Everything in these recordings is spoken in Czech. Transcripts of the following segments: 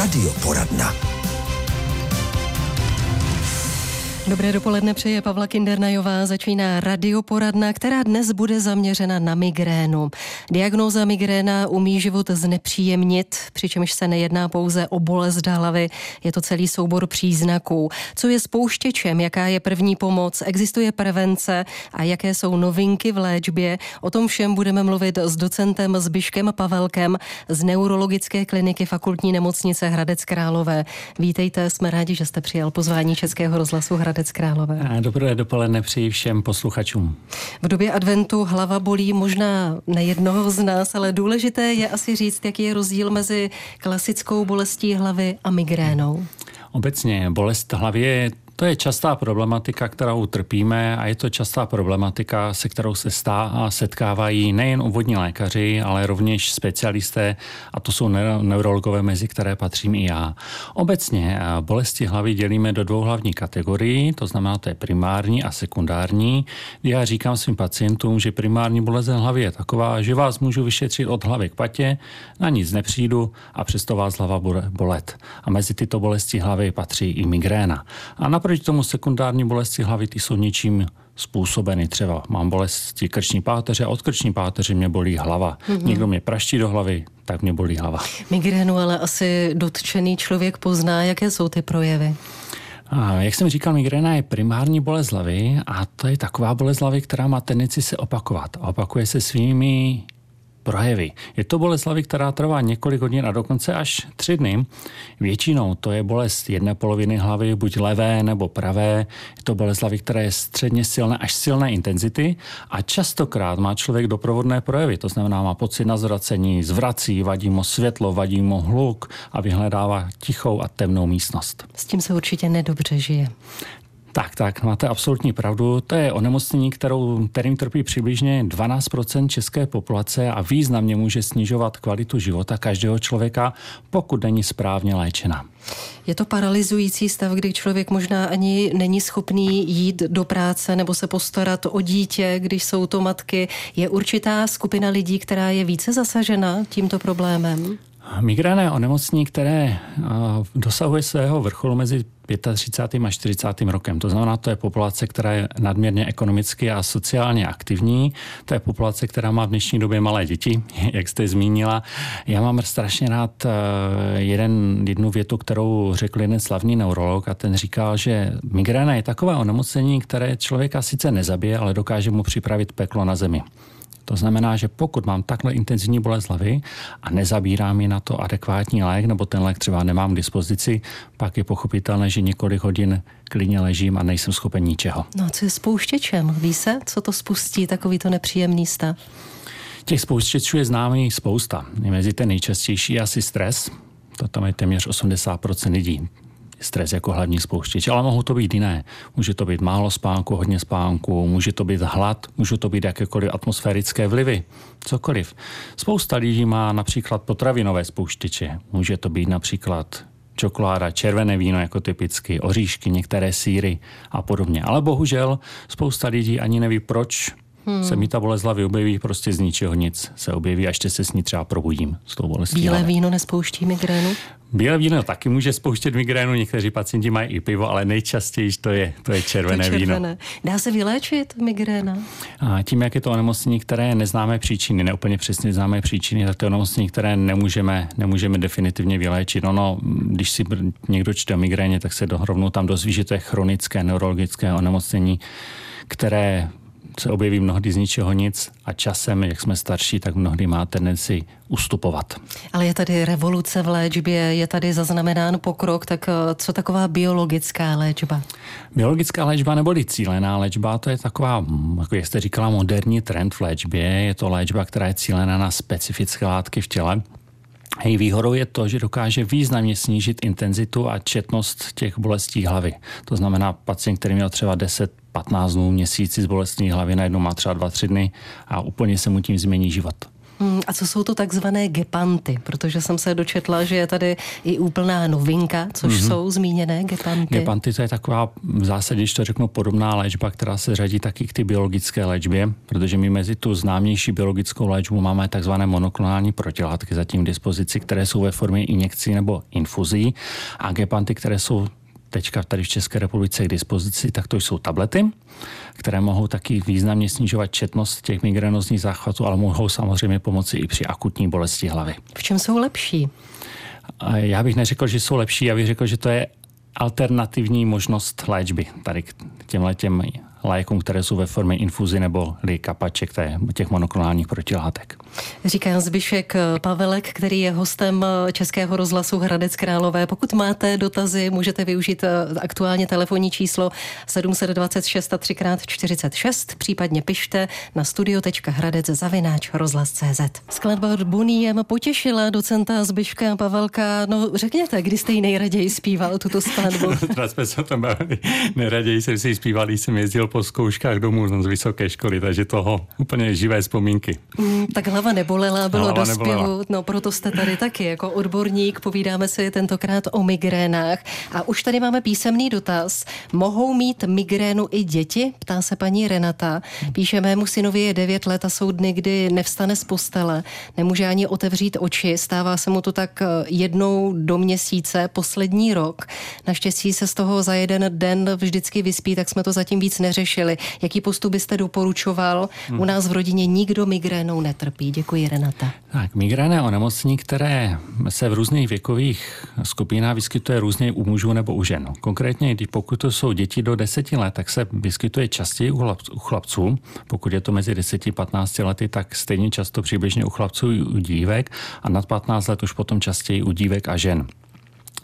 Radioporadna. Dobré dopoledne přeje Pavla Kindernajová. Začíná radioporadna, která dnes bude zaměřena na migrénu. Diagnóza migréna umí život znepříjemnit, přičemž se nejedná pouze o bolest hlavy, je to celý soubor příznaků. Co je spouštěčem, jaká je první pomoc, existuje prevence a jaké jsou novinky v léčbě. O tom všem budeme mluvit s docentem Zbyškem Pavelkem z neurologické kliniky fakultní nemocnice Hradec Králové. Vítejte, jsme rádi, že jste přijal pozvání Českého rozhlasu Hradec Hradec Králové. Dobré dopoledne přeji všem posluchačům. V době adventu hlava bolí možná nejednoho z nás, ale důležité je asi říct, jaký je rozdíl mezi klasickou bolestí hlavy a migrénou. Obecně bolest hlavy je to je častá problematika, kterou trpíme a je to častá problematika, se kterou se stá a setkávají nejen úvodní lékaři, ale rovněž specialisté a to jsou neurologové, mezi které patřím i já. Obecně eh, bolesti hlavy dělíme do dvou hlavních kategorií, to znamená, to je primární a sekundární. Já říkám svým pacientům, že primární bolest hlavy je taková, že vás můžu vyšetřit od hlavy k patě, na nic nepřijdu a přesto vás hlava bude bolet. A mezi tyto bolesti hlavy patří i migréna. A Naproti tomu sekundární bolesti hlavy ty jsou něčím způsobeny. Třeba mám bolesti krční páteře a od krční páteře mě bolí hlava. Mm-hmm. Někdo mě praští do hlavy, tak mě bolí hlava. Migrénu ale asi dotčený člověk pozná, jaké jsou ty projevy. A jak jsem říkal, migréna je primární bolest hlavy a to je taková bolest hlavy, která má tendenci se opakovat. A opakuje se svými projevy. Je to bolest hlavy, která trvá několik hodin a dokonce až tři dny. Většinou to je bolest jedné poloviny hlavy, buď levé nebo pravé. Je to bolest hlavy, která je středně silné až silné intenzity a častokrát má člověk doprovodné projevy. To znamená, má pocit na zvracení, zvrací, vadí mu světlo, vadí mu hluk a vyhledává tichou a temnou místnost. S tím se určitě nedobře žije. Tak, tak, máte absolutní pravdu. To je onemocnění, kterou, kterým trpí přibližně 12% české populace a významně může snižovat kvalitu života každého člověka, pokud není správně léčena. Je to paralyzující stav, kdy člověk možná ani není schopný jít do práce nebo se postarat o dítě, když jsou to matky. Je určitá skupina lidí, která je více zasažena tímto problémem? Migréna je onemocnění, které dosahuje svého vrcholu mezi 35. a 40. rokem. To znamená, to je populace, která je nadměrně ekonomicky a sociálně aktivní. To je populace, která má v dnešní době malé děti, jak jste zmínila. Já mám strašně rád e, jeden, jednu větu, kterou řekl jeden slavný neurolog a ten říkal, že migréna je takové onemocnění, které člověka sice nezabije, ale dokáže mu připravit peklo na zemi. To znamená, že pokud mám takhle intenzivní bolest hlavy a nezabírám ji na to adekvátní lék, nebo ten lék třeba nemám k dispozici, pak je pochopitelné, že několik hodin klidně ležím a nejsem schopen ničeho. No a co je spouštěčem? Ví se, co to spustí, takovýto nepříjemný stav? Těch spouštěčů je známý spousta. Mezi ten nejčastější asi stres, to tam je téměř 80% lidí stres jako hlavní spouštěč, ale mohou to být jiné. Může to být málo spánku, hodně spánku, může to být hlad, může to být jakékoliv atmosférické vlivy, cokoliv. Spousta lidí má například potravinové spouštěče. Může to být například čokoláda, červené víno jako typicky, oříšky, některé síry a podobně. Ale bohužel spousta lidí ani neví, proč Hmm. Se mi ta bolest hlavy objeví prostě z ničeho nic. Se objeví a ještě se s ní třeba probudím s tou bolestí. Bílé víno nespouští migrénu? Bílé víno taky může spouštět migrénu, někteří pacienti mají i pivo, ale nejčastěji to je, to je červené, to červené víno. Dá se vyléčit migréna? A tím, jak je to onemocnění, které neznáme příčiny, neúplně přesně známé příčiny, tak to je onemocnění, které nemůžeme, nemůžeme definitivně vyléčit. Ono, když si někdo čte o migréně, tak se rovnou tam dozví, že to je chronické neurologické onemocnění, které se objeví mnohdy z ničeho nic a časem, jak jsme starší, tak mnohdy má tendenci ustupovat. Ale je tady revoluce v léčbě, je tady zaznamenán pokrok, tak eh, co taková biologická léčba? Biologická léčba neboli cílená léčba, to je taková, jako jak jste říkala, moderní trend v léčbě. Je to léčba, která je cílená na specifické látky v těle. Její výhodou je to, že dokáže významně snížit intenzitu a četnost těch bolestí hlavy. To znamená, pacient, který měl třeba 10 15 dnů, měsíci z bolestní hlavy, najednou má třeba 2-3 dny a úplně se mu tím změní život. Hmm, a co jsou to takzvané gepanty? Protože jsem se dočetla, že je tady i úplná novinka, což mm-hmm. jsou zmíněné gepanty. Gepanty to je taková v zásadě, když to řeknu, podobná léčba, která se řadí taky k ty biologické léčbě, protože my mezi tu známější biologickou léčbu máme takzvané monoklonální protilátky zatím k dispozici, které jsou ve formě injekcí nebo infuzí a gepanty, které jsou teďka tady v České republice k dispozici, tak to jsou tablety, které mohou taky významně snižovat četnost těch migrénozních záchvatů, ale mohou samozřejmě pomoci i při akutní bolesti hlavy. V čem jsou lepší? Já bych neřekl, že jsou lepší, já bych řekl, že to je alternativní možnost léčby tady k těmhle těm lékům, které jsou ve formě infuzi nebo kapaček těch monoklonálních protilátek. Říká Zbyšek Pavelek, který je hostem Českého rozhlasu Hradec Králové. Pokud máte dotazy, můžete využít aktuálně telefonní číslo 726 3x46, případně pište na studio.hradec zavináč rozhlas.cz. Skladba od Boniem potěšila docenta Zbyška Pavelka. No řekněte, kdy jste ji nejraději zpíval tuto skladbu? Jsme se o tom bavili. Nejraději jsem si ji zpíval, když jsem jezdil po zkouškách domů z vysoké školy, takže toho úplně živé vzpomínky. Mm, tak hlava nebolela, bylo hlava do zpěvu, no proto jste tady taky jako odborník, povídáme si tentokrát o migrénách. A už tady máme písemný dotaz. Mohou mít migrénu i děti? Ptá se paní Renata. Píše, mému synovi je 9 let a jsou dny, kdy nevstane z postele, nemůže ani otevřít oči, stává se mu to tak eh, jednou do měsíce, poslední rok. Naštěstí se z toho za jeden den vždycky vyspí, tak jsme to zatím víc neřešili řešili. Jaký postup byste doporučoval? Hmm. U nás v rodině nikdo migrénou netrpí. Děkuji, Renata. Tak, migréna je onemocnění, které se v různých věkových skupinách vyskytuje různě u mužů nebo u žen. Konkrétně, když pokud to jsou děti do 10 let, tak se vyskytuje častěji u chlapců. Pokud je to mezi 10 a 15 lety, tak stejně často přibližně u chlapců i u dívek a nad 15 let už potom častěji u dívek a žen.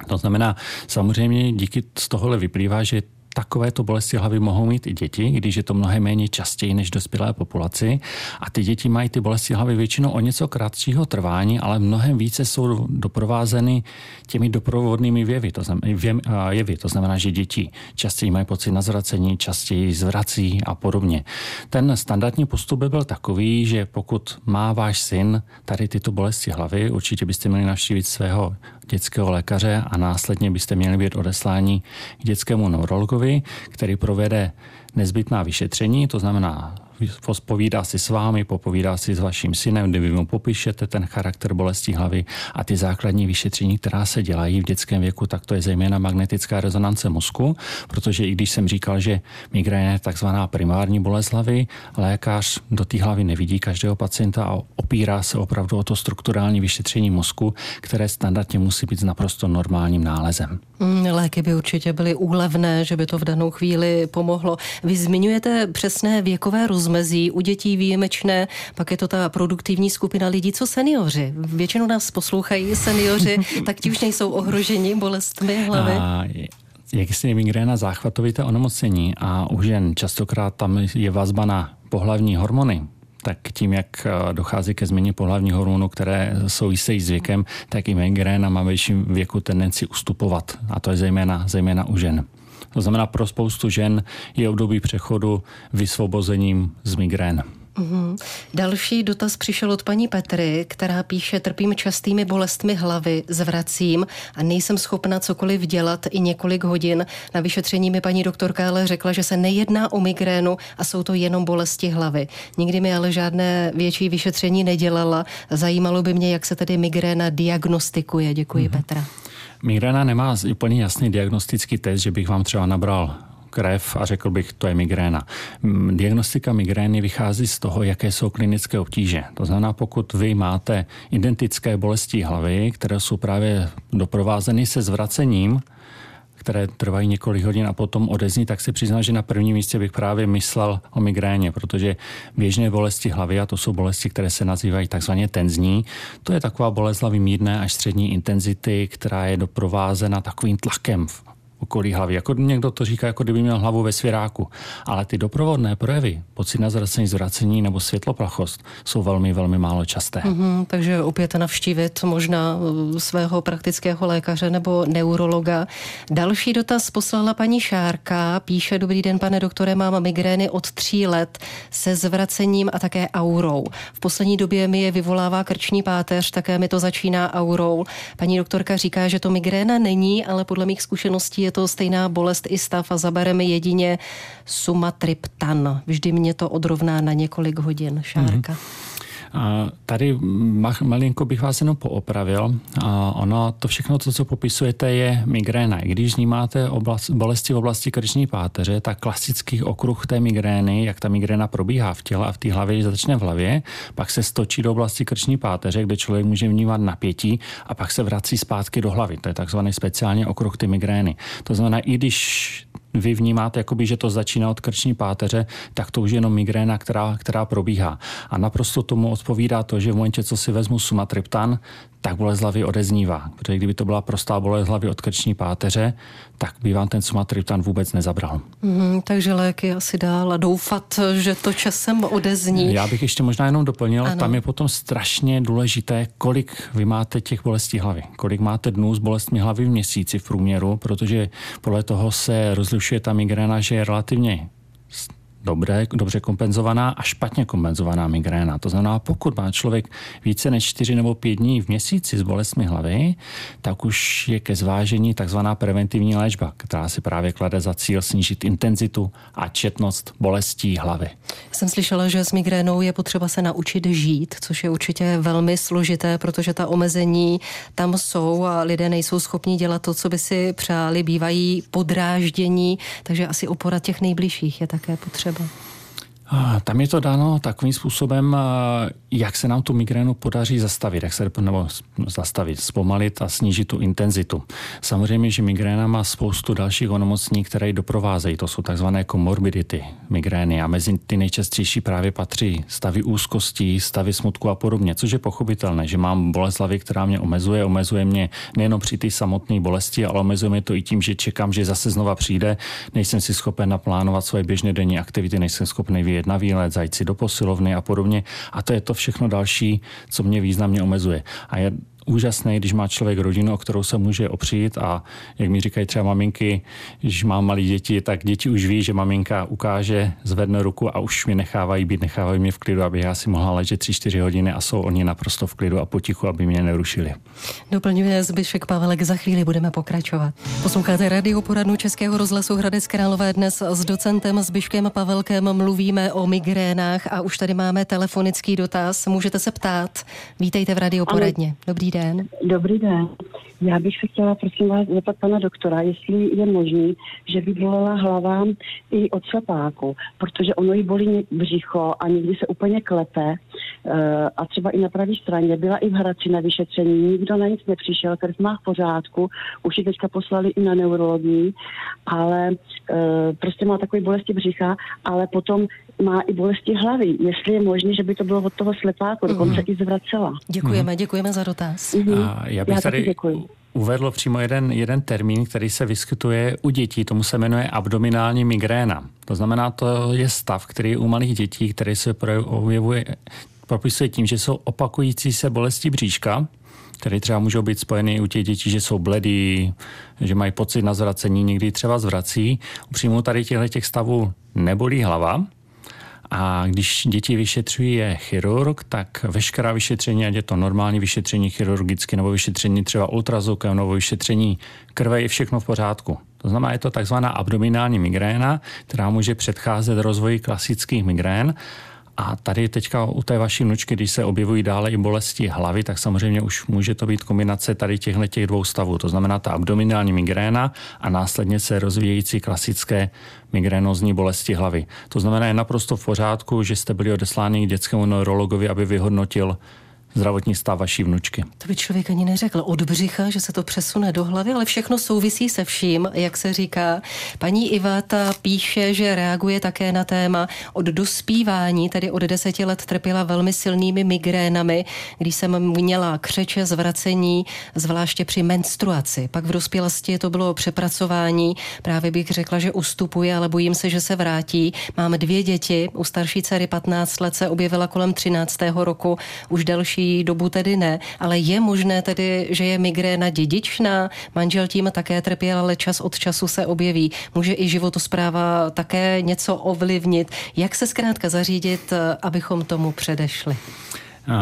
To znamená, samozřejmě díky z tohohle vyplývá, že takovéto bolesti hlavy mohou mít i děti, když je to mnohem méně častěji než dospělé populaci. A ty děti mají ty bolesti hlavy většinou o něco kratšího trvání, ale mnohem více jsou doprovázeny těmi doprovodnými věvy. To znamená, jevy. To znamená, že děti častěji mají pocit na zvracení, častěji zvrací a podobně. Ten standardní postup by byl takový, že pokud má váš syn tady tyto bolesti hlavy, určitě byste měli navštívit svého dětského lékaře a následně byste měli být odesláni k dětskému neurologovi, který provede nezbytná vyšetření, to znamená pospovídá si s vámi, popovídá si s vaším synem, kde vy mu popíšete ten charakter bolesti hlavy a ty základní vyšetření, která se dělají v dětském věku, tak to je zejména magnetická rezonance mozku, protože i když jsem říkal, že migréna je takzvaná primární bolest hlavy, lékař do té hlavy nevidí každého pacienta a opírá se opravdu o to strukturální vyšetření mozku, které standardně musí být s naprosto normálním nálezem. Mm, léky by určitě byly úlevné, že by to v danou chvíli pomohlo. Vy zmiňujete přesné věkové rozmezí, u dětí výjimečné, pak je to ta produktivní skupina lidí, co seniori. Většinou nás poslouchají seniori, tak ti už nejsou ohroženi bolestmi hlavy. A jak si migréna záchvatovité onemocnění a u žen častokrát tam je vazba na pohlavní hormony, tak tím, jak eh, dochází ke změně pohlavních hormonů, které souvisejí s věkem, tak i migréna má větším věku tendenci ustupovat. A to je zejména, zejména u žen. To znamená, pro spoustu žen je období přechodu vysvobozením z migrén. Mm-hmm. Další dotaz přišel od paní Petry, která píše, trpím častými bolestmi hlavy, zvracím a nejsem schopna cokoliv dělat i několik hodin. Na vyšetření mi paní doktorka ale řekla, že se nejedná o migrénu a jsou to jenom bolesti hlavy. Nikdy mi ale žádné větší vyšetření nedělala. Zajímalo by mě, jak se tedy migréna diagnostikuje. Děkuji, mm-hmm. Petra. Migréna nemá úplně jasný diagnostický test, že bych vám třeba nabral krev a řekl bych, to je migréna. Diagnostika migrény vychází z toho, jaké jsou klinické obtíže. To znamená, pokud vy máte identické bolesti hlavy, které jsou právě doprovázeny se zvracením, které trvají několik hodin a potom odezní, tak si přiznám, že na prvním místě bych právě myslel o migréně, protože běžné bolesti hlavy, a to jsou bolesti, které se nazývají takzvaně tenzní, to je taková bolest hlavy mírné až střední intenzity, která je doprovázena takovým tlakem okolí hlavy. Jako někdo to říká, jako kdyby měl hlavu ve svěráku. Ale ty doprovodné projevy, pocit na zvracení, zvracení nebo světloplachost jsou velmi, velmi málo časté. Mm-hmm, takže opět navštívit možná uh, svého praktického lékaře nebo neurologa. Další dotaz poslala paní Šárka. Píše, dobrý den, pane doktore, mám migrény od tří let se zvracením a také aurou. V poslední době mi je vyvolává krční páteř, také mi to začíná aurou. Paní doktorka říká, že to migréna není, ale podle mých zkušeností je to stejná bolest i stav a zabereme jedině sumatriptan. Vždy mě to odrovná na několik hodin, Šárka. Mm-hmm. Tady malinko bych vás jenom poopravil. Ono, to všechno, to, co popisujete, je migréna. I když vnímáte oblast, bolesti v oblasti krční páteře, tak klasický okruh té migrény, jak ta migréna probíhá v těle a v té hlavě, začne v hlavě, pak se stočí do oblasti krční páteře, kde člověk může vnímat napětí a pak se vrací zpátky do hlavy. To je takzvaný speciální okruh ty migrény. To znamená, i když vy vnímáte, jakoby, že to začíná od krční páteře, tak to už je jenom migréna, která, která probíhá. A naprosto tomu odpovídá to, že v momentě, co si vezmu sumatriptan, tak bolest hlavy odeznívá. Protože kdyby to byla prostá bolest hlavy od krční páteře, tak by vám ten sumatriptan vůbec nezabral. Mm, takže léky asi dál a doufat, že to časem odezní. Já bych ještě možná jenom doplnil, ano. tam je potom strašně důležité, kolik vy máte těch bolestí hlavy. Kolik máte dnů s bolestmi hlavy v měsíci v průměru, protože podle toho se rozlišuje ta migréna, že je relativně dobré, dobře kompenzovaná a špatně kompenzovaná migréna. To znamená, pokud má člověk více než 4 nebo 5 dní v měsíci s bolestmi hlavy, tak už je ke zvážení takzvaná preventivní léčba, která si právě klade za cíl snížit intenzitu a četnost bolestí hlavy. Jsem slyšela, že s migrénou je potřeba se naučit žít, což je určitě velmi složité, protože ta omezení tam jsou a lidé nejsou schopni dělat to, co by si přáli, bývají podráždění, takže asi opora těch nejbližších je také potřeba třeba? Tam je to dáno takovým způsobem, jak se nám tu migrénu podaří zastavit, jak se nebo zastavit, zpomalit a snížit tu intenzitu. Samozřejmě, že migréna má spoustu dalších onemocnění, které ji doprovázejí. To jsou takzvané komorbidity migrény a mezi ty nejčastější právě patří stavy úzkostí, stavy smutku a podobně, což je pochopitelné, že mám bolest hlavy, která mě omezuje, omezuje mě nejenom při té samotné bolesti, ale omezuje mě to i tím, že čekám, že zase znova přijde, nejsem si schopen naplánovat svoje běžné denní aktivity, nejsem schopen vyjet na výlet, zajít si do posilovny a podobně. A to je to všechno další, co mě významně omezuje. A je úžasné, když má člověk rodinu, o kterou se může opřít a jak mi říkají třeba maminky, když mám malé děti, tak děti už ví, že maminka ukáže, zvedne ruku a už mě nechávají být, nechávají mě v klidu, aby já si mohla ležet 3-4 hodiny a jsou oni naprosto v klidu a potichu, aby mě nerušili. Doplňuje Zbyšek Pavelek, za chvíli budeme pokračovat. Posloucháte radio poradnu Českého rozhlasu Hradec Králové dnes s docentem Zbyškem Pavelkem mluvíme o migrénách a už tady máme telefonický dotaz. Můžete se ptát. Vítejte v radio poradně. Dobrý den den. Dobrý den. Já bych se chtěla, prosím vás, zeptat pana doktora, jestli je možný, že by bolela hlava i od slepáku, protože ono jí bolí břicho a někdy se úplně klepe uh, a třeba i na pravé straně. Byla i v Hradci na vyšetření, nikdo na nic nepřišel, krev má v pořádku, už ji teďka poslali i na neurologii, ale uh, prostě má takové bolesti břicha, ale potom má i bolesti hlavy. Jestli je možné, že by to bylo od toho slepáku, dokonce mm. i zvracela. Děkujeme, mm. děkujeme za dotaz. Mm-hmm. A já bych já tady děkuji. uvedl přímo jeden, jeden termín, který se vyskytuje u dětí, tomu se jmenuje abdominální migréna. To znamená, to je stav, který u malých dětí, který se projevuje, popisuje tím, že jsou opakující se bolesti bříška, které třeba můžou být spojeny u těch dětí, že jsou bledý, že mají pocit na zvracení, někdy třeba zvrací. Přímo tady těchto těch stavů nebolí hlava, a když děti vyšetřují je chirurg, tak veškerá vyšetření, ať je to normální vyšetření chirurgicky nebo vyšetření třeba ultrazvukem nebo vyšetření krve, je všechno v pořádku. To znamená, je to takzvaná abdominální migréna, která může předcházet rozvoji klasických migrén a tady teďka u té vaší vnučky, když se objevují dále i bolesti hlavy, tak samozřejmě už může to být kombinace tady těchto těch dvou stavů. To znamená ta abdominální migréna a následně se rozvíjející klasické migrénozní bolesti hlavy. To znamená, je naprosto v pořádku, že jste byli odesláni k dětskému neurologovi, aby vyhodnotil zdravotní stav vaší vnučky. To by člověk ani neřekl od břicha, že se to přesune do hlavy, ale všechno souvisí se vším, jak se říká. Paní Ivata píše, že reaguje také na téma od dospívání, tedy od deseti let trpěla velmi silnými migrénami, když jsem měla křeče, zvracení, zvláště při menstruaci. Pak v dospělosti to bylo přepracování. Právě bych řekla, že ustupuje, ale bojím se, že se vrátí. Mám dvě děti, u starší dcery 15 let se objevila kolem 13. roku, už dobu tedy ne, ale je možné tedy, že je migréna dědičná, manžel tím také trpěl, ale čas od času se objeví. Může i životospráva také něco ovlivnit. Jak se zkrátka zařídit, abychom tomu předešli?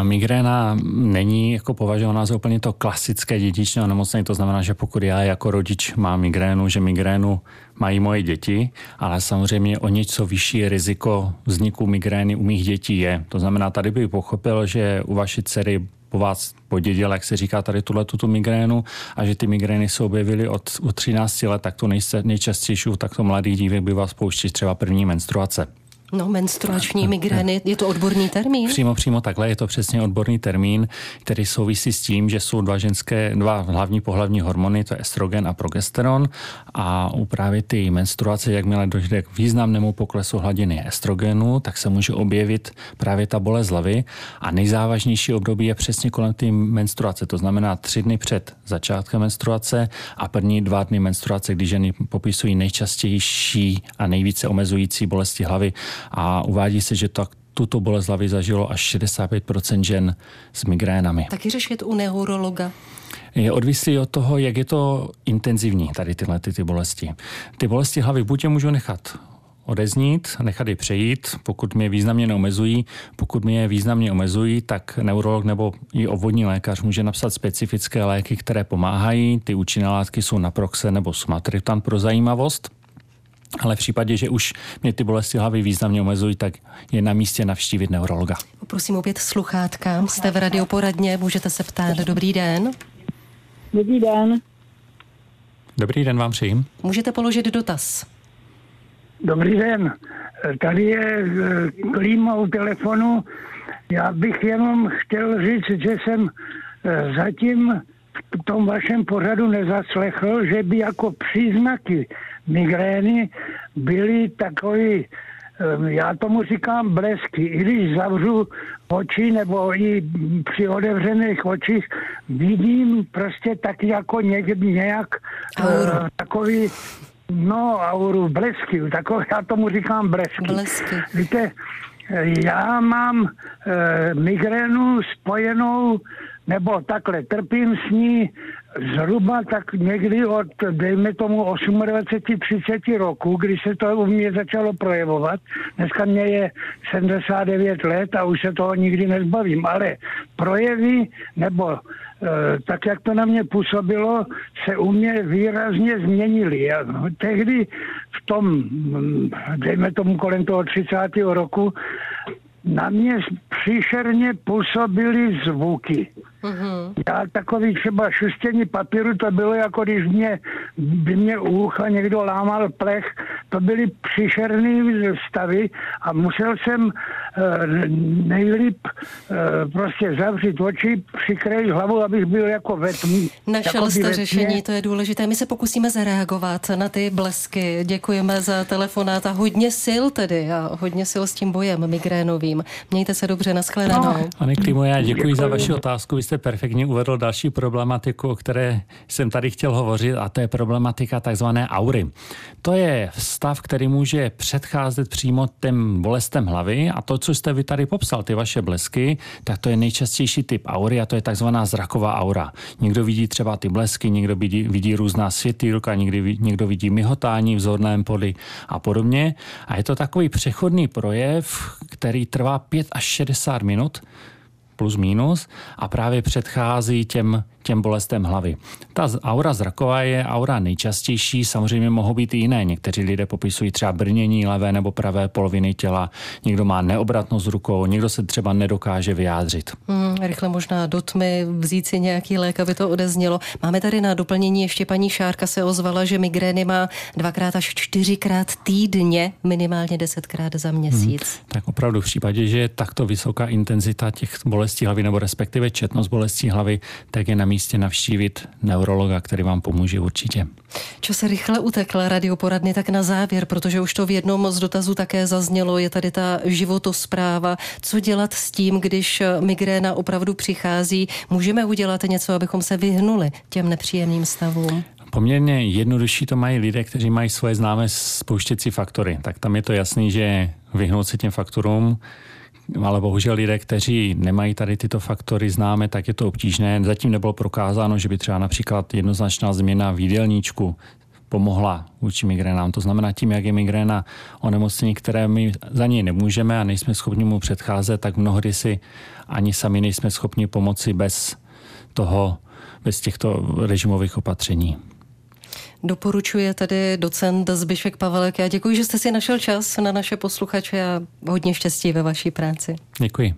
Migréna není jako považovaná za úplně to klasické dědičné onemocnění, to znamená, že pokud já jako rodič mám migrénu, že migrénu mají moje děti, ale samozřejmě o něco vyšší riziko vzniku migrény u mých dětí je. To znamená, tady bych pochopil, že u vaší dcery po vás podědil, jak se říká tady tuhle tu migrénu a že ty migrény se objevily od, od 13 let, tak to nejčastější u takto mladých dívek by vás pouštět třeba první menstruace. No, menstruační migrény, je to odborný termín? Přímo, přímo takhle, je to přesně odborný termín, který souvisí s tím, že jsou dva ženské, dva hlavní pohlavní hormony, to je estrogen a progesteron. A u právě ty menstruace, jakmile dojde k významnému poklesu hladiny estrogenu, tak se může objevit právě ta bolest hlavy. A nejzávažnější období je přesně kolem té menstruace, to znamená tři dny před začátkem menstruace a první dva dny menstruace, kdy ženy popisují nejčastější a nejvíce omezující bolesti hlavy a uvádí se, že to tuto bolest hlavy zažilo až 65% žen s migrénami. Taky řešit u neurologa? je odvislý od toho, jak je to intenzivní, tady tyhle ty, ty bolesti. Ty bolesti hlavy buď je můžu nechat odeznít, nechat je přejít, pokud mě významně neomezují. Pokud mě významně omezují, tak neurolog nebo i obvodní lékař může napsat specifické léky, které pomáhají. Ty účinné látky jsou naproxe nebo sumatriptan pro zajímavost. Ale v případě, že už mě ty bolesti hlavy významně omezují, tak je na místě navštívit neurologa. Prosím opět sluchátka. Jste v radioporadně, můžete se ptát. Dobrý den. Dobrý den. Dobrý den vám přejím. Můžete položit dotaz. Dobrý den. Tady je eh, klíma u telefonu. Já bych jenom chtěl říct, že jsem eh, zatím v tom vašem pořadu nezaslechl, že by jako příznaky migrény byly takový, já tomu říkám blesky. I když zavřu oči nebo i při otevřených očích vidím prostě tak jako někdy nějak uh, takový No, auru, blesky, takové, já tomu říkám blesky. blesky. Víte, já mám e, migrénu spojenou, nebo takhle, trpím s ní zhruba tak někdy od, dejme tomu, 28-30 roku, kdy se to u mě začalo projevovat. Dneska mě je 79 let a už se toho nikdy nezbavím, ale projevy nebo Eh, tak jak to na mě působilo, se u mě výrazně změnily. A tehdy v tom, hm, dejme tomu kolem toho 30. roku, na mě příšerně působily zvuky. Mm-hmm. Já takový třeba šustění papíru, to bylo jako když mě, by mě u ucha někdo lámal plech, to byly příšerné stavy a musel jsem e, nejlíp e, prostě zavřít oči, přikrejit hlavu, abych byl jako ve tmě. Našel jste řešení, to je důležité. My se pokusíme zareagovat na ty blesky. Děkujeme za telefonát a hodně sil tedy a hodně sil s tím bojem migrénovým. Mějte se dobře, nashledanou. No. Pane Klimo, já děkuji, děkuji za vaši otázku. Vy jste perfektně uvedl další problematiku, o které jsem tady chtěl hovořit, a to je problematika takzvané aury. To je stav, který může předcházet přímo těm bolestem hlavy a to, co jste vy tady popsal, ty vaše blesky, tak to je nejčastější typ aury a to je takzvaná zraková aura. Někdo vidí třeba ty blesky, někdo vidí, vidí různá světýlka, někdy, někdo vidí myhotání v zorném poli a podobně. A je to takový přechodný projev, který trvá 5 až 60 minut plus minus a právě předchází těm, těm bolestem hlavy. Ta aura zraková je aura nejčastější, samozřejmě mohou být i jiné. Někteří lidé popisují třeba brnění levé nebo pravé poloviny těla, někdo má neobratnost rukou, někdo se třeba nedokáže vyjádřit. Hmm, rychle možná do tmy vzít si nějaký lék, aby to odeznělo. Máme tady na doplnění ještě paní Šárka se ozvala, že migrény má dvakrát až čtyřikrát týdně, minimálně desetkrát za měsíc. Hmm, tak opravdu v případě, že je takto vysoká intenzita těch bolestí hlavy nebo respektive četnost bolestí hlavy, tak je na místě navštívit neurologa, který vám pomůže určitě. Čo se rychle utekla radioporadny, tak na závěr, protože už to v jednom z dotazů také zaznělo, je tady ta životospráva. Co dělat s tím, když migréna opravdu přichází? Můžeme udělat něco, abychom se vyhnuli těm nepříjemným stavům? Poměrně jednodušší to mají lidé, kteří mají svoje známé spouštěcí faktory. Tak tam je to jasný, že vyhnout se těm faktorům ale bohužel lidé, kteří nemají tady tyto faktory známe, tak je to obtížné. Zatím nebylo prokázáno, že by třeba například jednoznačná změna v jídelníčku pomohla vůči migrénám. To znamená tím, jak je migréna onemocnění, které my za něj nemůžeme a nejsme schopni mu předcházet, tak mnohdy si ani sami nejsme schopni pomoci bez toho, bez těchto režimových opatření. Doporučuje tedy docent Zbyšek Pavelek. Já děkuji, že jste si našel čas na naše posluchače a hodně štěstí ve vaší práci. Děkuji.